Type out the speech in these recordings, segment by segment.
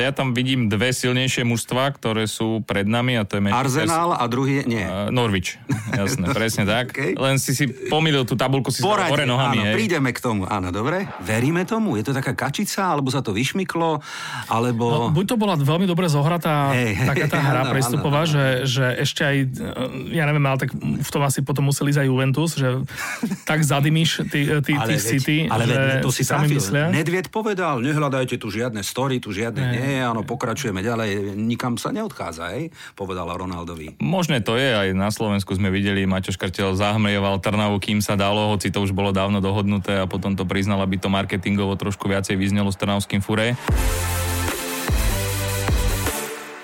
ja tam vidím dve silnejšie mužstva, ktoré sú pred nami a to je Manchester... Arsenal a druhý nie. Uh, Norwich, jasné, presne tak. Okay. Len si si pomýlil tú tabulku si Poradne, hore nohami. Áno, hej. prídeme k tomu, áno, dobre. Veríme tomu? Je to taká kačica, alebo sa to vyšmyklo, alebo... No, buď to bola veľmi dobre zohratá hey, taká tá hra áno, prestupová, áno, áno. Že, že ešte aj, ja neviem, ale tak v tom asi potom museli ísť aj Juventus, že tak zadymíš tých tých City, ale že veď, to si sami myslia. Nedvied povedal, nehľadajte tu žiadne story, tu žiadne nie, nie áno, pokračujeme ďalej, nikam sa neodchádza, hej, povedala Ronaldovi. Možné to je, aj na Slovensku sme videli, Maťo Škrtel zahmlieval Trnavu, kým sa dalo, hoci to už bolo dávno dohodnuté a potom to priznal, aby to marketingovo trošku viacej vyznelo s Trnavským fure.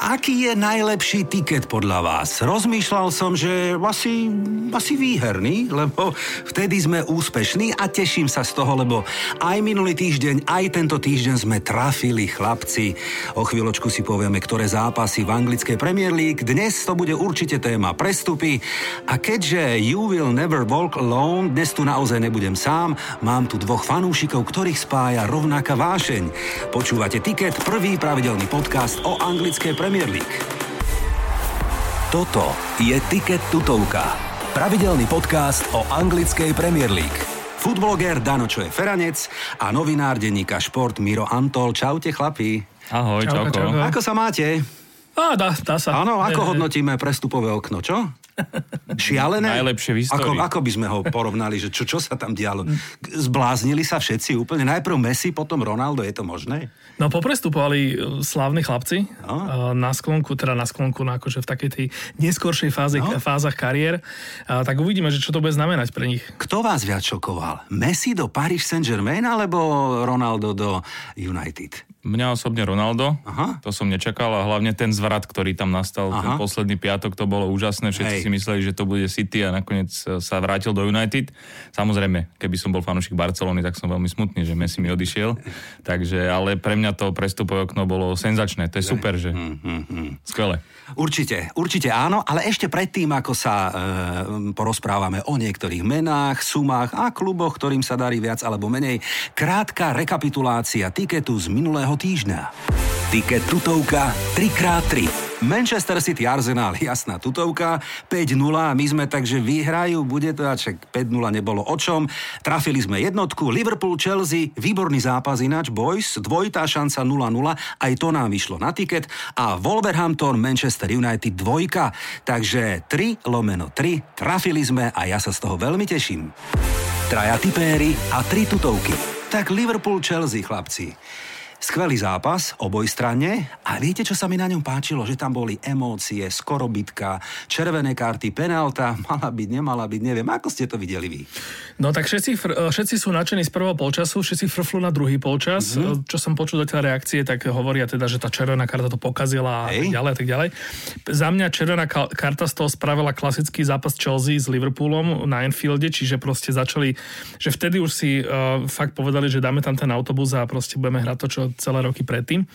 Aký je najlepší tiket podľa vás? Rozmýšľal som, že asi, asi výherný, lebo vtedy sme úspešní a teším sa z toho, lebo aj minulý týždeň, aj tento týždeň sme trafili chlapci. O chvíľočku si povieme, ktoré zápasy v anglickej Premier League. Dnes to bude určite téma prestupy. A keďže You Will Never Walk Alone, dnes tu naozaj nebudem sám, mám tu dvoch fanúšikov, ktorých spája rovnaká vášeň. Počúvate Tiket, prvý pravidelný podcast o anglickej Premier Premier League. Toto je Ticket Tutovka. Pravidelný podcast o anglickej Premier League. Foodbloger Dano Čo je Feranec a novinár denníka Šport Miro Antol. Čaute chlapi. Ahoj, čauko. čauko. Ako sa máte? Á, dá, dá sa. Áno, ako hodnotíme prestupové okno, čo? Šialené? Najlepšie v Ako, ako by sme ho porovnali, že čo, čo sa tam dialo? Zbláznili sa všetci úplne? Najprv Messi, potom Ronaldo, je to možné? No poprestupovali e, slávni chlapci no. na sklonku, teda na sklonku, na akože v takej tej neskoršej fáze, no. fázach kariér. A, tak uvidíme, že čo to bude znamenať pre nich. Kto vás viac šokoval? Messi do Paris Saint-Germain alebo Ronaldo do United? Mňa osobne Ronaldo, Aha. to som nečakal a hlavne ten zvrat, ktorý tam nastal, Aha. ten posledný piatok, to bolo úžasné, všetci Hej. si mysleli, že to bude City a nakoniec e, sa vrátil do United. Samozrejme, keby som bol fanúšik Barcelony, tak som veľmi smutný, že Messi mi odišiel. Takže, ale pre mňa to prestupové okno bolo senzačné, to je super, že hm, hm, hm. skvelé. Určite, určite áno, ale ešte predtým, ako sa e, porozprávame o niektorých menách, sumách a kluboch, ktorým sa darí viac alebo menej, krátka rekapitulácia tiketu z minulého týždňa. Tiket tutovka 3x3. Manchester City Arsenal, jasná tutovka, 5-0 a my sme takže vyhrajú, bude to, a čak 5-0 nebolo o čom. Trafili sme jednotku, Liverpool, Chelsea, výborný zápas ináč, boys, dvojitá šanca 0-0, aj to nám vyšlo na tiket a Wolverhampton, Manchester United dvojka, takže 3 lomeno 3, trafili sme a ja sa z toho veľmi teším. Traja tipéry a tri tutovky. Tak Liverpool, Chelsea, chlapci. Skvelý zápas, obojstranne. A viete, čo sa mi na ňom páčilo? Že tam boli emócie, skoro bitka, červené karty, penálta, mala byť, nemala byť, neviem. Ako ste to videli vy? No tak všetci, všetci sú nadšení z prvého polčasu, všetci frflú na druhý polčas. Mm-hmm. Čo som počul tej reakcie, tak hovoria teda, že tá červená karta to pokazila a tak ďalej a tak ďalej. Za mňa červená karta z toho spravila klasický zápas Chelsea s Liverpoolom na Enfielde, čiže proste začali, že vtedy už si uh, fakt povedali, že dáme tam ten autobus a proste budeme hrať to, čo celé roky predtým.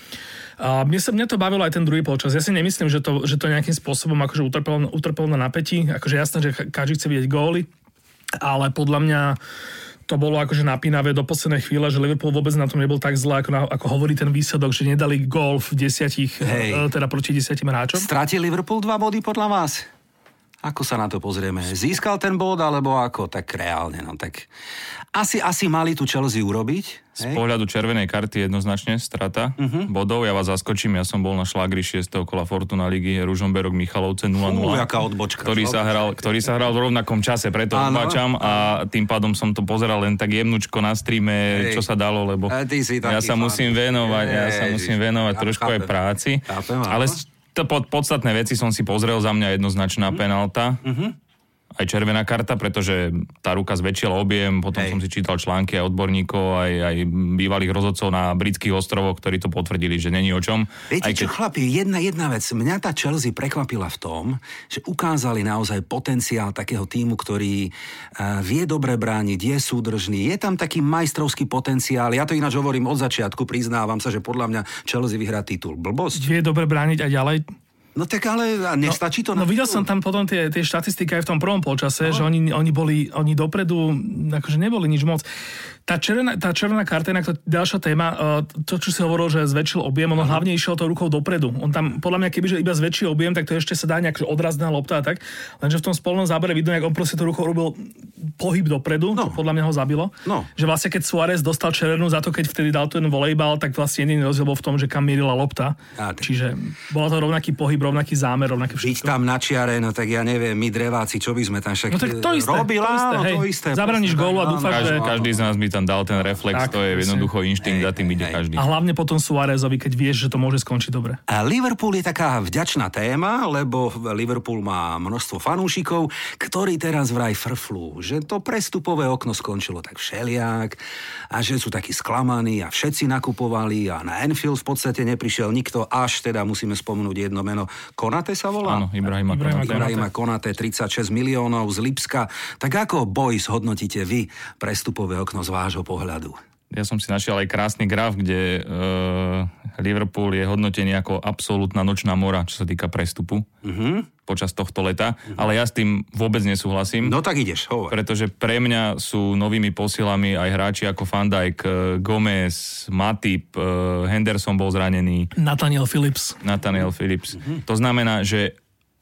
A mne sa mňa to bavilo aj ten druhý polčas. Ja si nemyslím, že to, že to nejakým spôsobom akože utrpelo, utrpelo na napätí. Akože jasné, že každý chce vidieť góly, ale podľa mňa to bolo akože napínavé do poslednej chvíle, že Liverpool vôbec na tom nebol tak zle, ako, na, ako hovorí ten výsledok, že nedali gól v desiatich, Hej. E, teda proti desiatim hráčom. Stratil Liverpool dva body podľa vás? Ako sa na to pozrieme? Získal ten bod, alebo ako? Tak reálne, no tak... Asi, asi mali tu Chelsea urobiť. Z hej? pohľadu červenej karty jednoznačne strata uh-huh. bodov. Ja vás zaskočím, ja som bol na šlágri 6. kola Fortuna ligy Ružomberok Michalovce 0-0. Fú, jaká odbočka. Ktorý sa, hral, ktorý sa hral v rovnakom čase, preto odbačam a tým pádom som to pozeral len tak jemnučko na streame, hej. čo sa dalo, lebo ja sa musím venovať, ja sa musím venovať trošku aj práci. ale to pod, podstatné veci som si pozrel, za mňa jednoznačná mm. penálta. Mm-hmm aj červená karta, pretože tá ruka zväčšila objem, potom Hej. som si čítal články aj odborníkov, aj, aj bývalých rozhodcov na britských ostrovoch, ktorí to potvrdili, že není o čom. Viete aj keď... čo, chlapi, jedna, jedna vec. Mňa tá Chelsea prekvapila v tom, že ukázali naozaj potenciál takého týmu, ktorý uh, vie dobre brániť, je súdržný, je tam taký majstrovský potenciál. Ja to ináč hovorím od začiatku, priznávam sa, že podľa mňa Chelsea vyhrá titul. Blbosť. Vie dobre brániť a ďalej No tak ale nestačí to? No, no videl som tam potom tie, tie štatistiky aj v tom prvom polčase, no. že oni, oni boli, oni dopredu, akože neboli nič moc. Tá červená, tá červená karta, inak to ďalšia téma, e, to, čo si hovoril, že zväčšil objem, on hlavne išiel to rukou dopredu. On tam, podľa mňa, kebyže iba zväčšil objem, tak to ešte sa dá nejak odrazná lopta a tak. Lenže v tom spolnom zábere vidno, jak on proste to rukou robil pohyb dopredu, no. čo podľa mňa ho zabilo. No. Že vlastne keď Suárez dostal červenú za to, keď vtedy dal ten volejbal, tak vlastne jediný rozdiel bol v tom, že kam mierila lopta. A, Čiže bola to rovnaký pohyb, rovnaký zámer, rovnaké všetko. Byť tam na čiare, no tak ja neviem, my dreváci, čo by sme tam však no, tak to isté, robil, to isté, hej. to isté. Zabraníš gólu a dúfam, že... Každý z nás by tam dal ten reflex tak, to je jednoducho inštinkt, za tým ide každý. A hlavne potom Suárezovi, keď vieš, že to môže skončiť dobre. A Liverpool je taká vďačná téma, lebo Liverpool má množstvo fanúšikov, ktorí teraz vraj frflú, že to prestupové okno skončilo tak všeliak a že sú takí sklamaní a všetci nakupovali a na Enfield v podstate neprišiel nikto, až teda musíme spomenúť jedno meno. Konate sa volá? Áno, Ibrahima, Ibrahima, Konate. Ibrahima Konate, 36 miliónov z Lipska. Tak ako boj hodnotíte vy prestupové okno z vášho pohľadu? ja som si našiel aj krásny graf, kde uh, Liverpool je hodnotený ako absolútna nočná mora, čo sa týka prestupu uh-huh. počas tohto leta, uh-huh. ale ja s tým vôbec nesúhlasím. No tak ideš, hovor. Pretože pre mňa sú novými posilami aj hráči ako Van Dijk, uh, Gomez, Matip, uh, Henderson bol zranený. Nathaniel Phillips. Nathaniel Phillips. Uh-huh. To znamená, že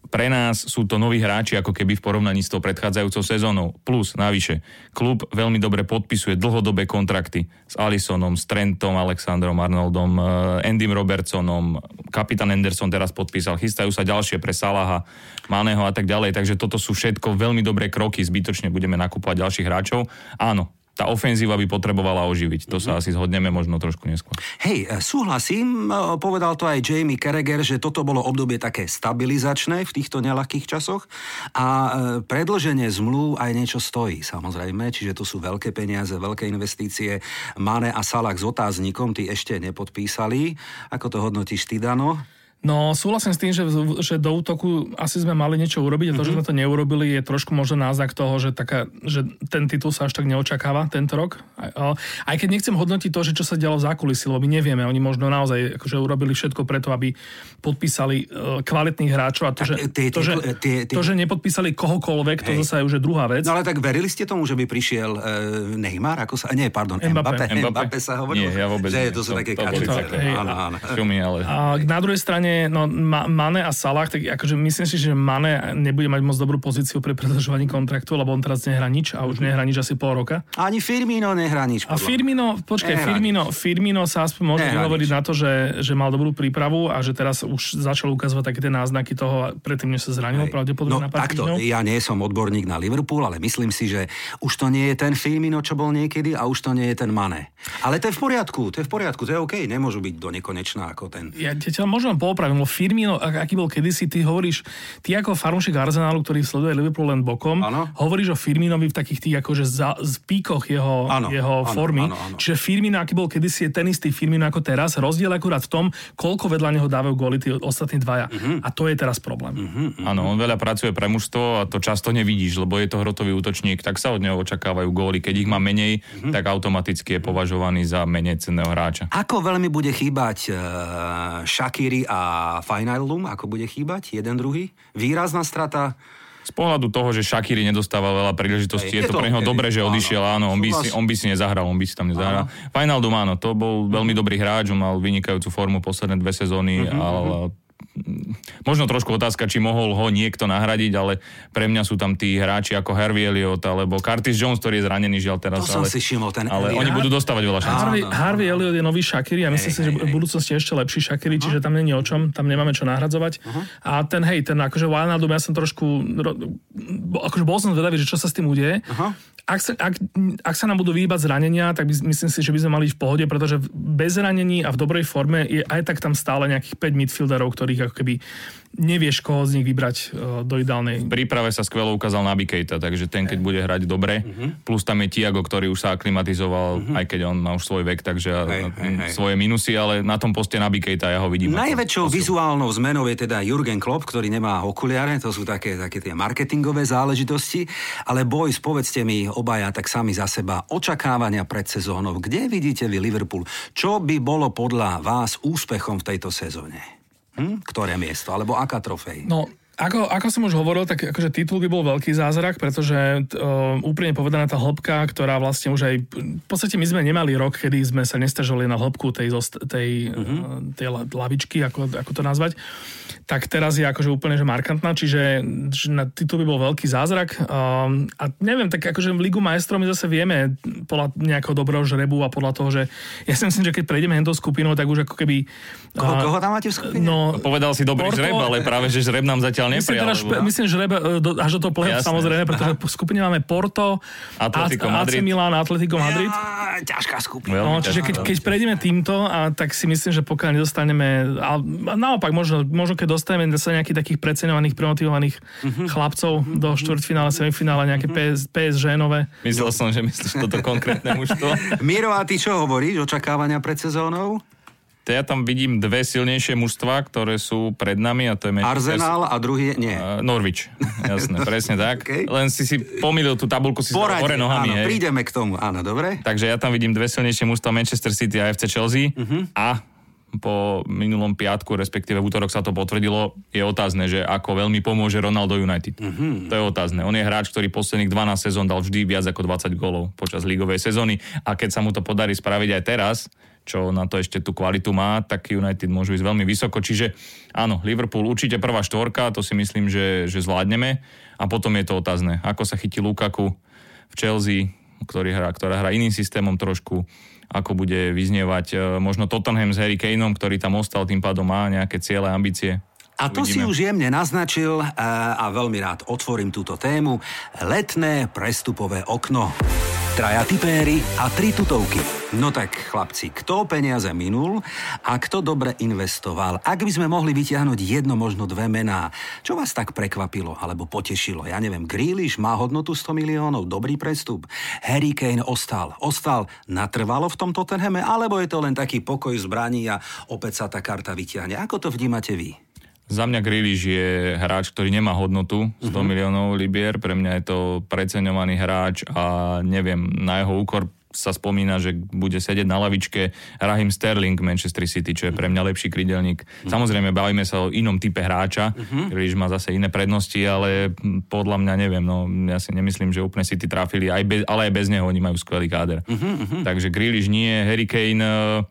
pre nás sú to noví hráči ako keby v porovnaní s tou predchádzajúcou sezónou. Plus, navyše, klub veľmi dobre podpisuje dlhodobé kontrakty s Alisonom, s Trentom, Alexandrom Arnoldom, eh, Endym Robertsonom, kapitán Anderson teraz podpísal, chystajú sa ďalšie pre Salaha, Maného a tak ďalej, takže toto sú všetko veľmi dobré kroky, zbytočne budeme nakúpať ďalších hráčov. Áno, tá ofenzíva by potrebovala oživiť. To sa mhm. asi zhodneme možno trošku neskôr. Hej, e, súhlasím, e, povedal to aj Jamie Carragher, že toto bolo obdobie také stabilizačné v týchto nelahkých časoch a e, predlženie zmluv aj niečo stojí, samozrejme, čiže to sú veľké peniaze, veľké investície. Mane a Salah s otáznikom, tí ešte nepodpísali. Ako to hodnotíš ty, Dano? No súhlasím s tým, že, že do útoku asi sme mali niečo urobiť a to, mm-hmm. že sme to neurobili, je trošku možno náznak toho, že, taká, že ten titul sa až tak neočakáva tento rok. Aj, aj keď nechcem hodnotiť to, že čo sa dialo v zákulisí, lebo my nevieme, oni možno naozaj akože urobili všetko preto, aby podpísali uh, kvalitných hráčov a to, že, tie, to, že, tie, tie, to, že nepodpísali kohokoľvek, to zase už je druhá vec. No ale tak verili ste tomu, že by prišiel uh, Neymar, ako sa, nie, pardon, Mbappé, Mbappé, Mbappé sa hovorilo? Nie, ja vôbec že nie. to sú to, také kačice. Áno, áno. ale... A na druhej strane strane, no Mane a Salah, tak akože myslím si, že Mane nebude mať moc dobrú pozíciu pri predlžovaní kontraktu, lebo on teraz nehrá nič a už nehrá nič asi pol roka. Ani Firmino nehrá nič. A Firmino, počkaj, Firmino, Firmino sa aspoň môže vyhovoriť na to, že, že mal dobrú prípravu a že teraz už začal ukazovať také tie náznaky toho, predtým než sa zranil, Hej. pravdepodobne no, na takto, ja nie som odborník na Liverpool, ale myslím si, že už to nie je ten Firmino, čo bol niekedy a už to nie je ten Mane. Ale to je v poriadku, to je v poriadku, to je OK, nemôžu byť do nekonečná ako ten. Ja ťa môžem popravím, Firmino, aký bol kedysi, ty hovoríš, ty ako fanúšik Arsenálu, ktorý sleduje Liverpool len bokom, ano. hovoríš o Firminovi v takých tých akože za, z píkoch jeho, ano, jeho ano, formy. Ano, ano. Čiže Firmino, aký bol kedysi, je ten istý Firmino ako teraz. Rozdiel akurát v tom, koľko vedľa neho dávajú góly tí ostatní dvaja. Uh-huh. A to je teraz problém. Uh-huh, uh-huh. Áno, on veľa pracuje pre mužstvo a to často nevidíš, lebo je to hrotový útočník, tak sa od neho očakávajú góly. Keď ich má menej, uh-huh. tak automaticky je považovaný za menej cenného hráča. Ako veľmi bude chýbať uh, Shakiri a Fajnaldum, ako bude chýbať, jeden druhý. Výrazná strata. Z pohľadu toho, že Shakiri nedostával veľa príležitostí, je, je to, to pre neho dobre, že odišiel, áno, on by, si, on by si nezahral, on by si tam nezahral. Fajnaldum áno, to bol veľmi dobrý hráč, on mal vynikajúcu formu posledné dve sezóny, uh-huh, ale možno trošku otázka, či mohol ho niekto nahradiť, ale pre mňa sú tam tí hráči ako Harvey Elliot alebo Curtis Jones, ktorý je zranený žiaľ teraz. To ale, som si všimol, ten ale Elliot. oni budú dostávať veľa šancí. Harvey, Harvey Elliot je nový Shakiri a myslím si, že v budúcnosti ešte lepší Shakiri, uh-huh. čiže tam není o čom, tam nemáme čo nahradzovať. Uh-huh. A ten hej, ten akože Wijnaldum, ja som trošku, akože bol som zvedavý, že čo sa s tým udeje. Uh-huh ak sa, ak, ak sa nám budú vyhýbať zranenia, tak by, myslím si, že by sme mali v pohode, pretože bez zranení a v dobrej forme je aj tak tam stále nejakých 5 midfielderov, ktorých ako keby nevieš, koho z nich vybrať uh, do ideálnej. V príprave sa skvelo ukázal Naby Keita, takže ten, keď bude hrať dobre, uh-huh. plus tam je Tiago, ktorý už sa aklimatizoval, uh-huh. aj keď on má už svoj vek, takže hej, hej, hej. svoje minusy, ale na tom poste Naby Keita ja ho vidím. Najväčšou vizuálnou zmenou je teda Jurgen Klopp, ktorý nemá okuliare, to sú také, také tie marketingové záležitosti, ale boys, povedzte mi obaja tak sami za seba, očakávania pred sezónou, kde vidíte vy Liverpool? Čo by bolo podľa vás úspechom v tejto sezóne? Hm? Ktoré miesto? Alebo aká trofej? No, ako, ako som už hovoril, tak akože titul by bol veľký zázrak, pretože uh, úprimne povedaná tá hĺbka, ktorá vlastne už aj... V podstate my sme nemali rok, kedy sme sa nestažili na hĺbku tej, tej, uh-huh. tej lavičky, ako, ako to nazvať tak teraz je akože úplne že markantná, čiže že na titul by bol veľký zázrak. Um, a neviem, tak akože v Ligu majstrov my zase vieme podľa nejakého dobrého žrebu a podľa toho, že ja si myslím, že keď prejdeme hentou skupinou, tak už ako keby... Koho, uh, koho tam máte v skupine? No, Povedal si dobrý Porto, žreb, ale práve, že žreb nám zatiaľ neprijal. Myslím, teda, myslím žreb e, do, až do toho play samozrejme, pretože v skupine máme Porto, Atletico Madrid. AC Milan, Atletico Madrid. Ja, ťažká skupina. No, čiže keď, keď prejdeme týmto, a tak si myslím, že pokiaľ nedostaneme... A naopak, možno, možno keď dostaneme sa nejakých takých preceňovaných, premotivovaných uh-huh. chlapcov uh-huh. do štvrťfinále, semifinále, nejaké uh-huh. PS, PSG nové. Myslel som, že myslíš toto konkrétne mužstvo. Miro, a ty čo hovoríš? Očakávania pred sezónou? Ja tam vidím dve silnejšie mužstva, ktoré sú pred nami a to je Manchester... Arsenal a druhý nie. Uh, Norwich, jasné, presne tak. okay. Len si si pomýlil tú tabulku si Poradne, hore nohami. Áno, hej. prídeme k tomu, áno, dobre. Takže ja tam vidím dve silnejšie mužstva Manchester City a FC Chelsea uh-huh. a po minulom piatku, respektíve v útorok sa to potvrdilo, je otázne, že ako veľmi pomôže Ronaldo United. Mm-hmm. To je otázne. On je hráč, ktorý posledných 12 sezón dal vždy viac ako 20 golov počas lígovej sezóny a keď sa mu to podarí spraviť aj teraz, čo na to ešte tú kvalitu má, tak United môžu ísť veľmi vysoko. Čiže áno, Liverpool určite prvá štvorka, to si myslím, že, že zvládneme. A potom je to otázne, ako sa chytí Lukaku v Chelsea, ktorý hrá, ktorá hrá iným systémom trošku ako bude vyznievať e, možno Tottenham s Harry Kaneom, ktorý tam ostal, tým pádom má nejaké ciele, ambície. A to Uvidíme. si už jemne naznačil e, a veľmi rád otvorím túto tému. Letné prestupové okno. Traja tipéry a tri tutovky. No tak, chlapci, kto peniaze minul a kto dobre investoval? Ak by sme mohli vyťahnuť jedno, možno dve mená, čo vás tak prekvapilo alebo potešilo? Ja neviem, Grealish má hodnotu 100 miliónov, dobrý prestup. Harry Kane ostal. Ostal natrvalo v tom Tottenhame, alebo je to len taký pokoj zbraní a opäť sa tá karta vyťahne? Ako to vnímate vy? Za mňa Grealish je hráč, ktorý nemá hodnotu 100 uh-huh. Mhm. miliónov libier. Pre mňa je to preceňovaný hráč a neviem, na jeho úkor sa spomína, že bude sedieť na lavičke Rahim Sterling Manchester City, čo je pre mňa lepší krydelník. Uh-huh. Samozrejme, bavíme sa o inom type hráča, uh-huh. Grealish má zase iné prednosti, ale podľa mňa neviem, no ja si nemyslím, že úplne City trafili, aj bez, ale aj bez neho oni majú skvelý káder. Uh-huh. Takže Grealish nie, Harry Kane uh,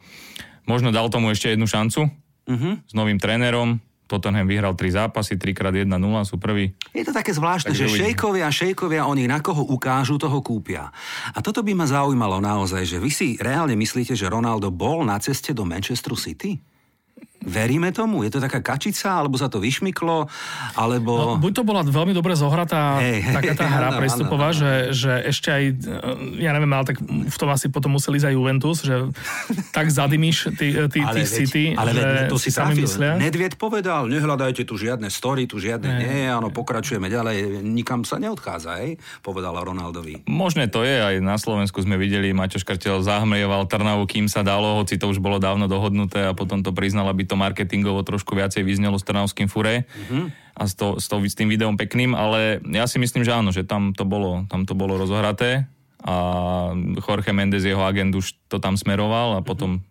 možno dal tomu ešte jednu šancu uh-huh. s novým trénerom, Tottenham vyhral tri zápasy, 3x1-0 sú prví. Je to také zvláštne, Takže že uvidím. šejkovia, šejkovia, oni na koho ukážu, toho kúpia. A toto by ma zaujímalo naozaj, že vy si reálne myslíte, že Ronaldo bol na ceste do Manchesteru City? Veríme tomu? Je to taká kačica, alebo sa to vyšmyklo, alebo... No, buď to bola veľmi dobre zohratá hey, taká tá hra áno, prestupová, áno, áno. Že, že ešte aj, ja neviem, ale tak v tom asi potom museli ísť aj Juventus, že tak zadymíš tí, tí, tí City, ale že veď, to si sami myslia. Nedvied povedal, nehľadajte tu žiadne story, tu žiadne nie, nie áno, pokračujeme ďalej, nikam sa neodchádza, hej, povedala Ronaldovi. Možné to je, aj na Slovensku sme videli, Maťo Škartel zahmlieval Trnavu, kým sa dalo, hoci to už bolo dávno dohodnuté a potom to priznal, aby to marketingovo trošku viacej vyznelo s Trnavským fure mm-hmm. a s, to, s, to, s tým videom pekným, ale ja si myslím, že áno, že tam to bolo, tam to bolo rozohraté a Jorge Mendes, jeho agent už to tam smeroval a potom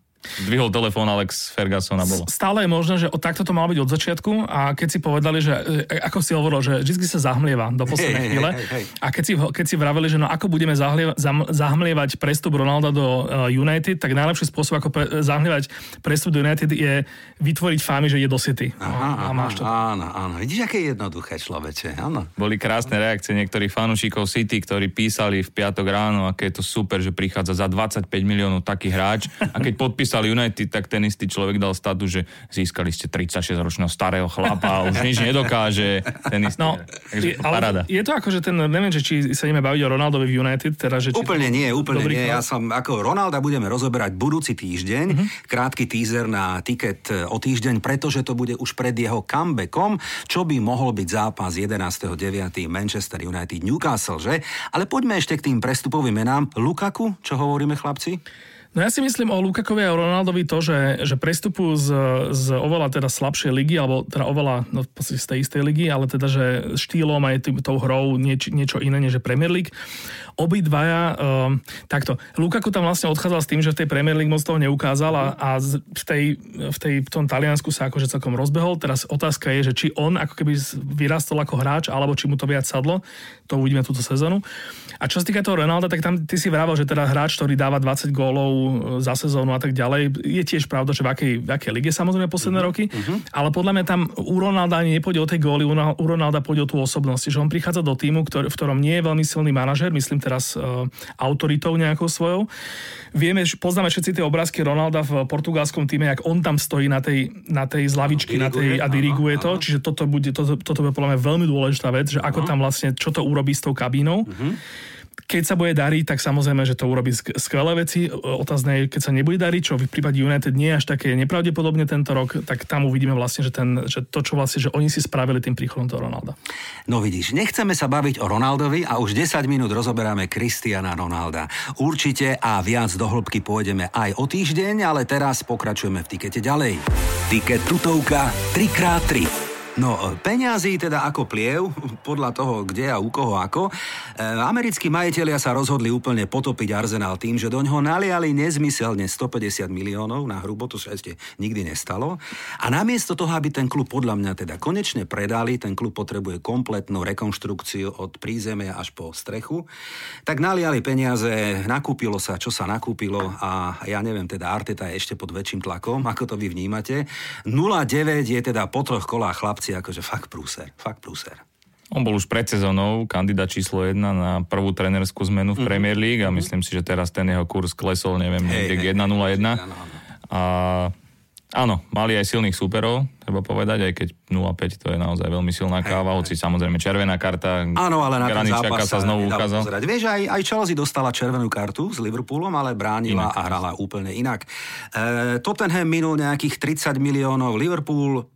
Dvihol telefón Alex Ferguson a bolo. Stále je možné, že takto to malo byť od začiatku a keď si povedali, že e, ako si hovoril, že vždy sa zahmlieva do poslednej hey, chvíle hey, hey, hey. a keď si, keď si vraveli, že no ako budeme zahlieva, zahmlievať prestup Ronalda do uh, United, tak najlepší spôsob, ako pre, zahmlievať prestup do United je vytvoriť fámy, že je do City. Aha, a máš to. Áno, áno. Vidíš, aké je jednoduché človeče, áno. Boli krásne reakcie niektorých fanúšikov City, ktorí písali v piatok ráno, aké je to super, že prichádza za 25 miliónov taký hráč a keď podpísal podpísali United, tak ten istý človek dal statu, že získali ste 36-ročného starého chlapa, už nič nedokáže. Ten istý, no, je, ale je to ako, že ten, neviem, že či sa ideme baviť o Ronaldovi v United, teda, že Úplne nie, úplne nie. Ja som, ako Ronalda budeme rozoberať budúci týždeň, uh-huh. krátky teaser na tiket e, o týždeň, pretože to bude už pred jeho comebackom, čo by mohol byť zápas 11.9. Manchester United Newcastle, že? Ale poďme ešte k tým prestupovým menám. Lukaku, čo hovoríme chlapci? No ja si myslím o Lukakovi a Ronaldovi to, že, že prestupujú z, z oveľa teda slabšej ligy, alebo teda oveľa no, z tej istej ligy, ale teda, že štýlom aj tým, tou hrou nieč, niečo iné než Premier League. Obidvaja, um, takto, Lukaku tam vlastne odchádzal s tým, že v tej Premier League moc toho neukázal a, a v, tej, v, tej, v tom Taliansku sa akože celkom rozbehol. Teraz otázka je, že či on ako keby vyrastol ako hráč, alebo či mu to viac sadlo. To uvidíme túto sezónu. A čo sa týka toho Ronalda, tak tam ty si vravel, že teda hráč, ktorý dáva 20 gólov e, za sezónu a tak ďalej, je tiež pravda, že v akej, v akej lige samozrejme posledné uh-huh, roky, uh-huh. ale podľa mňa tam u Ronalda ani nepôjde o tej góly, u Ronalda pôjde o tú osobnosť, že on prichádza do týmu, ktorý, v ktorom nie je veľmi silný manažer, myslím teraz uh, autoritou nejakou svojou. Vieme, poznáme všetci tie obrázky Ronalda v portugalskom týme, jak on tam stojí na tej, na tej zlavičky no, na tej, a diriguje to, čiže toto bude, toto, toto bude podľa mňa veľmi dôležitá vec, že ako tam vlastne, čo to urobí s tou kabínou. Uh-huh keď sa bude dariť, tak samozrejme, že to urobí skvelé veci. Otázne je, keď sa nebude dariť, čo v prípade United nie je až také nepravdepodobne tento rok, tak tam uvidíme vlastne, že, ten, že to, čo vlastne, že oni si spravili tým príchodom toho Ronalda. No vidíš, nechceme sa baviť o Ronaldovi a už 10 minút rozoberáme Kristiana Ronalda. Určite a viac do hĺbky pôjdeme aj o týždeň, ale teraz pokračujeme v tikete ďalej. Tiket tutovka 3x3. No, peňazí teda ako pliev, podľa toho, kde a u koho ako. E, americkí majiteľia sa rozhodli úplne potopiť Arsenal tým, že do ňoho naliali nezmyselne 150 miliónov na hrubo, to sa ešte nikdy nestalo. A namiesto toho, aby ten klub podľa mňa teda konečne predali, ten klub potrebuje kompletnú rekonštrukciu od prízemia až po strechu, tak naliali peniaze, nakúpilo sa, čo sa nakúpilo a ja neviem, teda Arteta je ešte pod väčším tlakom, ako to vy vnímate. 0,9 je teda po troch kolách chlapci akcia akože fakt prúser, fakt prúser. On bol už pred sezónou kandidát číslo 1 na prvú trenerskú zmenu v mhm. Premier League a mhm. myslím si, že teraz ten jeho kurz klesol, neviem, hey, niekde hey, 1-0-1. A áno, mali aj silných súperov, treba povedať, aj keď 0-5 to je naozaj veľmi silná káva, hoci samozrejme červená karta. Áno, ale na ten zápas sa znovu ukázal. Pozerať. Vieš, aj, aj Chelsea dostala červenú kartu s Liverpoolom, ale bránila inak. a hrala úplne inak. E, Tottenham minul nejakých 30 miliónov, Liverpool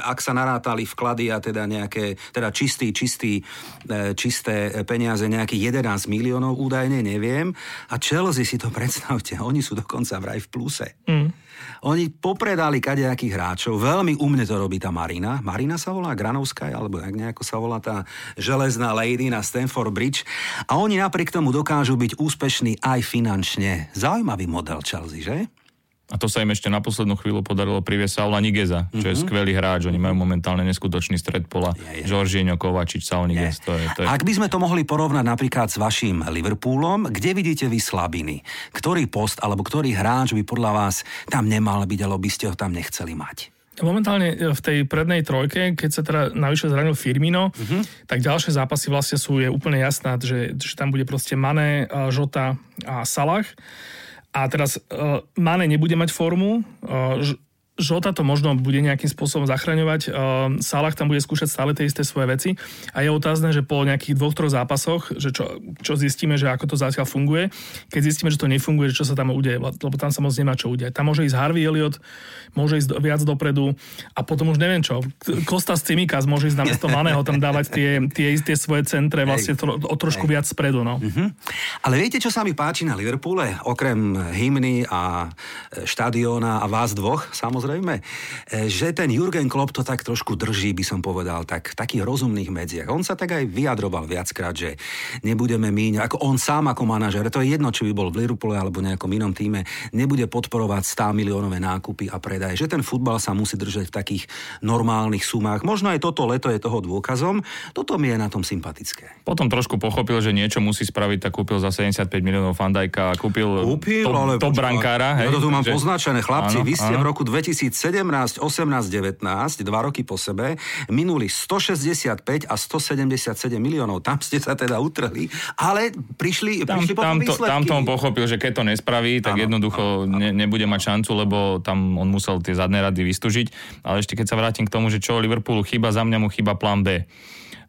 ak sa narátali vklady a teda nejaké, teda čistý, čistý, e, čisté peniaze, nejakých 11 miliónov údajne, neviem. A Chelsea si to predstavte, oni sú dokonca vraj v pluse. Mm. Oni popredali kadejakých hráčov, veľmi umne to robí tá Marina. Marina sa volá Granovská, alebo jak nejako sa volá tá železná lady na Stanford Bridge. A oni napriek tomu dokážu byť úspešní aj finančne. Zaujímavý model Chelsea, že? A to sa im ešte na poslednú chvíľu podarilo priviesť Saula Nigeza, čo mm-hmm. je mhm. skvelý hráč. Oni majú momentálne neskutočný stred pola. Je, je. Žoržieňo, Kovačič, Saul Niguez. To je, to je... Ak by sme to mohli porovnať napríklad s vašim Liverpoolom, kde vidíte vy slabiny? Ktorý post alebo ktorý hráč by podľa vás tam nemal byť, alebo by ste ho tam nechceli mať? Momentálne e, v tej prednej trojke, keď sa teda navyše zranil Firmino, uh-huh. tak ďalšie zápasy vlastne sú, je úplne jasná, že, že tam bude proste Mané, Žota a Salah. A teraz uh, Mane nebude mať formu, uh, Žota to možno bude nejakým spôsobom zachraňovať. Uh, Salah tam bude skúšať stále tie isté svoje veci a je otázne, že po nejakých dvoch, troch zápasoch, že čo, čo zistíme, že ako to zatiaľ funguje. Keď zistíme, že to nefunguje, že čo sa tam udeje, lebo tam sa moc nemá čo udeje. Tam môže ísť Harvey Elliot, môže ísť viac dopredu a potom už neviem čo. Kostas Cimikas môže ísť na mesto Maného tam dávať tie, tie, tie svoje centre vlastne tro, o trošku viac spredu. No. Uh-huh. Ale viete, čo sa mi páči na Liverpoole? Okrem hymny a štadióna a vás dvoch, samozrejme samozrejme, e, že ten Jurgen Klopp to tak trošku drží, by som povedal, tak v takých rozumných medziach. On sa tak aj vyjadroval viackrát, že nebudeme míňať, ako on sám ako manažer, to je jedno, či by bol v Liverpoole alebo nejakom inom týme, nebude podporovať 100 miliónové nákupy a predaje. Že ten futbal sa musí držať v takých normálnych sumách. Možno aj toto leto je toho dôkazom. Toto mi je na tom sympatické. Potom trošku pochopil, že niečo musí spraviť, tak kúpil za 75 miliónov Fandajka a kúpil, kúpil, to, ale to brankára. Hej, ja to tu mám že... poznačené. Chlapci, áno, vy ste áno. v roku 2000 2017, 18, 19, dva roky po sebe, minuli 165 a 177 miliónov. Tam ste sa teda utrhli, ale prišli, tam, prišli tam, to, tam to on pochopil, že keď to nespraví, tak ano, jednoducho ano, ano. Ne, nebude mať šancu, lebo tam on musel tie zadné rady vystužiť. Ale ešte keď sa vrátim k tomu, že čo Liverpoolu chyba, za mňa mu chyba plán B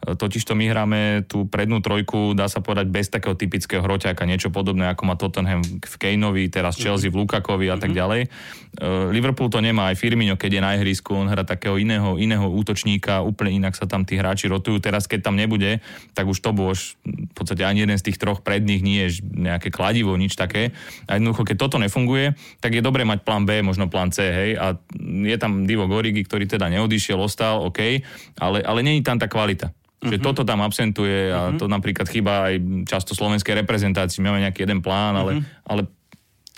Totižto my hráme tú prednú trojku, dá sa povedať, bez takého typického hroťaka, niečo podobné, ako má Tottenham v Kaneovi, teraz Chelsea v Lukakovi a tak mhm. ďalej. Liverpool to nemá, aj Firmino, keď je na ihrisku, on hrá takého iného, iného útočníka, úplne inak sa tam tí hráči rotujú. Teraz, keď tam nebude, tak už to už v podstate ani jeden z tých troch predných nie je nejaké kladivo, nič také. A jednoducho, keď toto nefunguje, tak je dobré mať plán B, možno plán C, hej. A je tam Divo Gorigi, ktorý teda neodišiel, ostal, OK, ale, ale není tam tá kvalita. Čiže uh-huh. toto tam absentuje a uh-huh. to napríklad chýba aj často slovenskej reprezentácii. Máme nejaký jeden plán, ale, uh-huh. ale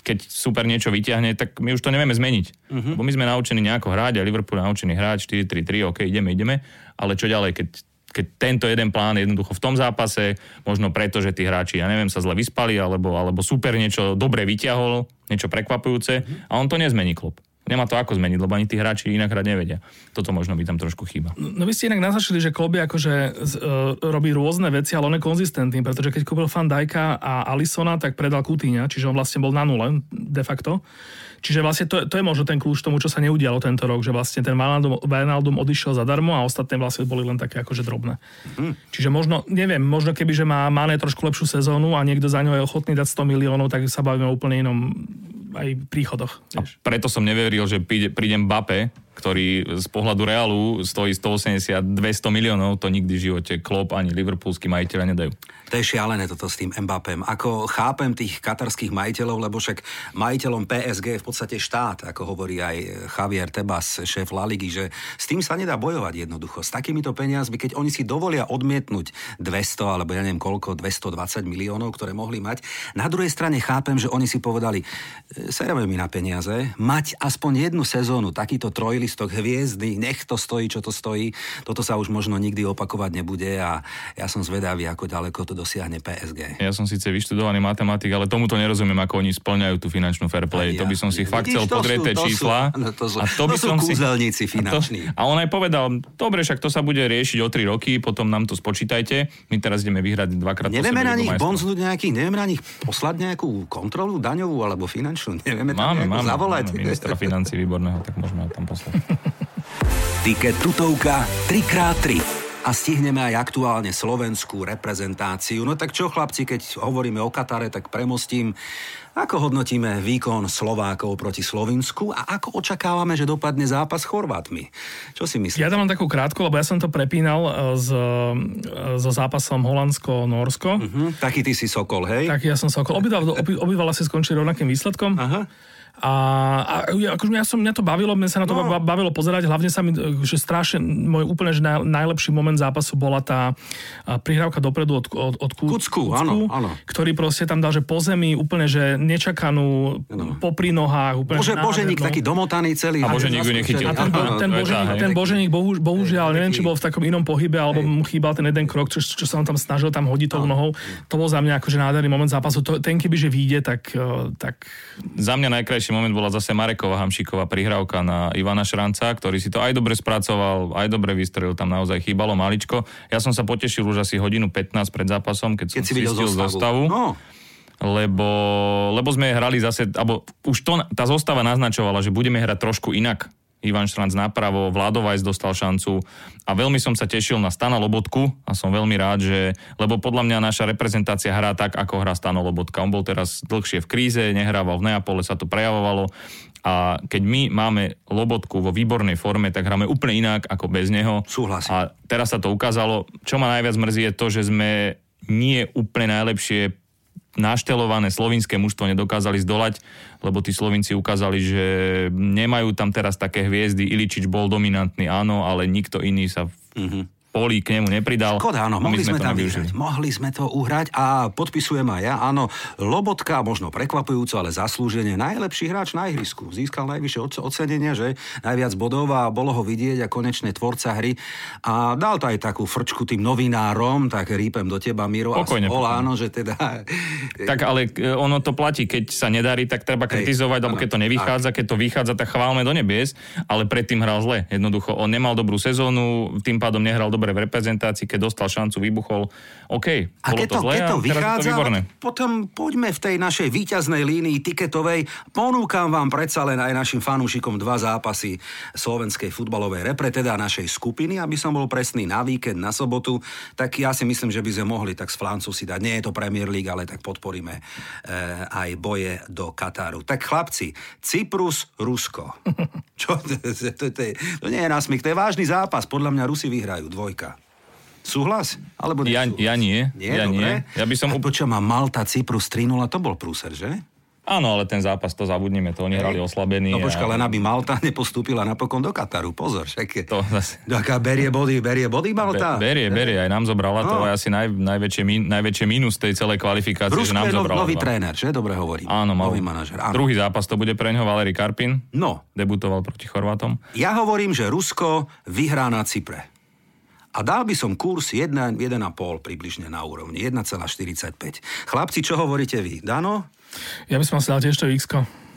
keď super niečo vyťahne, tak my už to nevieme zmeniť. Uh-huh. Lebo my sme naučení nejako hrať a Liverpool je naučený hrať 4-3-3, OK, ideme, ideme, ale čo ďalej, keď, keď tento jeden plán jednoducho v tom zápase, možno preto, že tí hráči, ja neviem, sa zle vyspali, alebo, alebo super niečo dobre vyťahol, niečo prekvapujúce a on to nezmení klub nemá to ako zmeniť, lebo ani tí hráči inak hrať nevedia. Toto možno by tam trošku chýba. No vy ste inak naznačili, že Kloby akože uh, robí rôzne veci, ale on je konzistentný, pretože keď kúpil Fan Dajka a Alisona, tak predal Kutíňa, čiže on vlastne bol na nule de facto. Čiže vlastne to, to je možno ten kľúč tomu, čo sa neudialo tento rok, že vlastne ten Wijnaldum odišiel zadarmo a ostatné vlastne boli len také akože drobné. Mm. Čiže možno, neviem, možno keby, že má Mane trošku lepšiu sezónu a niekto za ňo je ochotný dať 100 miliónov, tak sa bavíme o úplne inom aj príchodoch. A preto som neveril, že príde, príde Mbappé, ktorý z pohľadu Realu stojí 180-200 miliónov, to nikdy v živote Klopp ani liverpoolskí majiteľa nedajú. To je šialené toto s tým Mbappém. Ako chápem tých katarských majiteľov, lebo však majiteľom PSG je v podstate štát, ako hovorí aj Javier Tebas, šéf La Ligy, že s tým sa nedá bojovať jednoducho. S takýmito peniazmi, keď oni si dovolia odmietnúť 200 alebo ja neviem koľko, 220 miliónov, ktoré mohli mať. Na druhej strane chápem, že oni si povedali, e, sereme mi na peniaze, mať aspoň jednu sezónu, takýto trojlistok hviezdy, nech to stojí, čo to stojí. Toto sa už možno nikdy opakovať nebude a ja som zvedavý, ako ďaleko to dosiahne PSG. Ja som síce vyštudovaný matematik, ale tomuto nerozumiem, ako oni splňajú tú finančnú fair play. Ja, to by som si ja, fakt chcel pozrieť tie čísla. Sú, no, to sú, a to, by to som sú kúzelníci si, finanční. A, to, a on aj povedal, dobre, však to sa bude riešiť o 3 roky, potom nám to spočítajte. My teraz ideme vyhrať dvakrát Nevieme na nich bonznúť nejakých, nevieme na nich poslať nejakú kontrolu daňovú alebo finančnú. Nevieme máme, tam máme, zavolať. Máme ministra financí výborného, tak môžeme ho tam poslať. Tiket tutovka 3x3 a stihneme aj aktuálne slovenskú reprezentáciu. No tak čo chlapci, keď hovoríme o Katare, tak premostím. Ako hodnotíme výkon Slovákov proti Slovinsku a ako očakávame, že dopadne zápas s Chorvátmi? Čo si myslíte? Ja dám takú krátku, lebo ja som to prepínal s, e, e, so zápasom Holandsko-Norsko. Uh-huh. Taký ty si Sokol, hej? Tak ja som Sokol. Obidva, obidva si skončili rovnakým výsledkom. Aha. A, a akože mňa, som, mňa to bavilo, mňa sa na to no. bavilo pozerať, hlavne sa mi, že strašne, môj úplne že naj, najlepší moment zápasu bola tá prihrávka dopredu od, od, od Kucku, Kucku áno, áno. ktorý proste tam dal, že po zemi úplne, že nečakanú, no. popri nohách, úplne Bože, Boženík taký domotaný celý. A Boženík ju nechytil. A ten, ten, Boženík, ten Boženík, bohu, bohužiaľ, neviem, či bol v takom inom pohybe, alebo mu chýbal ten jeden krok, čo, čo sa on tam snažil tam hodiť tou nohou. To bol za mňa akože nádherný moment zápasu. To, ten keby, že vyjde, tak, e, tak... Za mňa najkrajší najkrajší moment bola zase Mareková Hamšíková prihrávka na Ivana Šranca, ktorý si to aj dobre spracoval, aj dobre vystrelil, tam naozaj chýbalo maličko. Ja som sa potešil už asi hodinu 15 pred zápasom, keď, keď som si zistil zostavu. zostavu. No lebo, lebo sme hrali zase, alebo už to, tá zostava naznačovala, že budeme hrať trošku inak. Ivan Štranc napravo, Vladovajs dostal šancu a veľmi som sa tešil na Stana Lobotku a som veľmi rád, že, lebo podľa mňa naša reprezentácia hrá tak, ako hrá Stano Lobotka. On bol teraz dlhšie v kríze, nehrával v Neapole, sa to prejavovalo a keď my máme Lobotku vo výbornej forme, tak hráme úplne inak ako bez neho. Súhlasím. A teraz sa to ukázalo. Čo ma najviac mrzí je to, že sme nie úplne najlepšie naštelované slovinské mužstvo nedokázali zdolať, lebo tí Slovinci ukázali, že nemajú tam teraz také hviezdy. Iličič bol dominantný, áno, ale nikto iný sa mm-hmm Poli k nemu nepridal. Škoda, áno, mohli sme, sme tam vyhrať. Mohli sme to uhrať a podpisujem aj ja, áno, Lobotka, možno prekvapujúco, ale zaslúženie, najlepší hráč na ihrisku. Získal najvyššie ocenenie, že najviac bodov a bolo ho vidieť a konečne tvorca hry. A dal to aj takú frčku tým novinárom, tak rýpem do teba, Miro. Pokojne, a spol, áno, že teda... Tak ale e, ono to platí, keď sa nedarí, tak treba kritizovať, alebo keď to nevychádza, keď to vychádza, tak chválme do nebies, ale predtým hral zle. Jednoducho, on nemal dobrú sezónu, tým pádom nehral dobre v reprezentácii, keď dostal šancu, vybuchol. OK, a keď to, zlé, keď to vychádza, to potom poďme v tej našej výťaznej línii tiketovej. Ponúkam vám predsa len aj našim fanúšikom dva zápasy slovenskej futbalovej repre, teda našej skupiny, aby som bol presný na víkend, na sobotu, tak ja si myslím, že by sme mohli tak s Flancov si dať. Nie je to Premier League, ale tak podporíme e, aj boje do Kataru. Tak chlapci, Cyprus, Rusko. Čo? To, to, to, to, to nie je násmych, to je vážny zápas. Podľa mňa Rusi vyhrajú, dvojka. Súhlas? Alebo ja, ja nie. Nie, ja dobre. nie. Ja by som... A čo má Malta, Cyprus 3 to bol prúser, že? Áno, ale ten zápas to zabudnime, to oni Hej. hrali oslabení. No počka, a... len aby Malta nepostúpila napokon do Kataru, pozor, však to zase... Aká berie body, berie body Malta? Be, berie, berie, aj nám zobrala, no. to je asi naj, najväčšie, min, najväčšie minus tej celej kvalifikácie, že nám je zobrala. nový tréner, že? Dobre hovorím. Áno, mal, nový manažer. Áno. Druhý zápas to bude pre ňoho Valery Karpin. No. Debutoval proti Chorvátom. Ja hovorím, že Rusko vyhrá na Cypre. A dal by som kurz 1,5 približne na úrovni, 1,45. Chlapci, čo hovoríte vy? Dano? Ja by som si dal tiež to x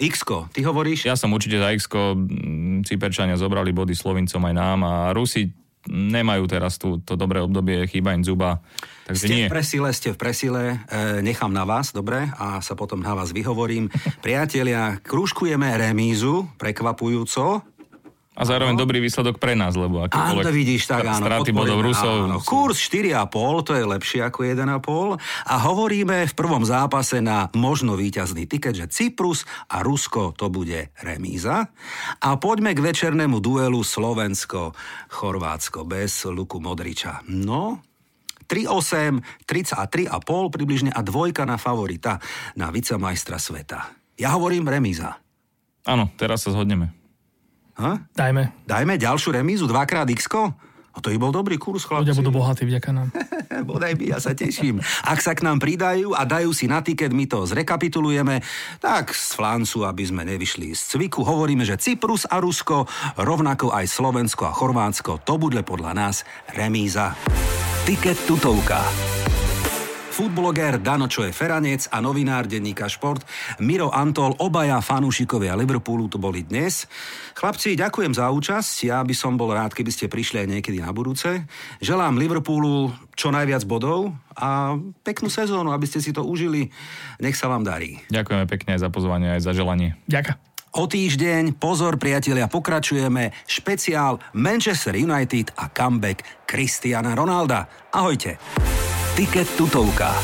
x ty hovoríš? Ja som určite za x Cyperčania zobrali body Slovincom aj nám a Rusi nemajú teraz tú, to dobré obdobie, chýba im zuba. Takže ste nie. v presile, ste v presile, e, nechám na vás, dobre, a sa potom na vás vyhovorím. Priatelia, krúžkujeme remízu, prekvapujúco, a zároveň áno. dobrý výsledok pre nás, lebo akékoľvek áno, vidíš, tak áno, straty bodov Rusov. Áno, Kurs 4,5, to je lepšie ako 1,5 a hovoríme v prvom zápase na možno víťazný tiket, že Cyprus a Rusko to bude remíza. A poďme k večernému duelu Slovensko-Chorvátsko bez Luku Modriča. No, 3,8, 33,5 približne a dvojka na favorita na vicemajstra sveta. Ja hovorím remíza. Áno, teraz sa zhodneme. Ha? Dajme. Dajme ďalšiu remízu, dvakrát x a to by bol dobrý kurz, chlapci. Ľudia budú bohatí vďaka nám. Bodaj by, ja sa teším. Ak sa k nám pridajú a dajú si na tiket, my to zrekapitulujeme, tak z Flancu, aby sme nevyšli z cviku, hovoríme, že Cyprus a Rusko, rovnako aj Slovensko a Chorvátsko, to bude podľa nás remíza. Tiket tutovka. Foodbloger Dano Čo je Feranec a novinár denníka Šport Miro Antol, obaja fanúšikovia Liverpoolu to boli dnes. Chlapci, ďakujem za účasť. Ja by som bol rád, keby ste prišli aj niekedy na budúce. Želám Liverpoolu čo najviac bodov a peknú sezónu, aby ste si to užili. Nech sa vám darí. Ďakujeme pekne aj za pozvanie, aj za želanie. Ďakujem. O týždeň, pozor priatelia, pokračujeme špeciál Manchester United a comeback Cristiana Ronalda. Ahojte. Tiket tutovka.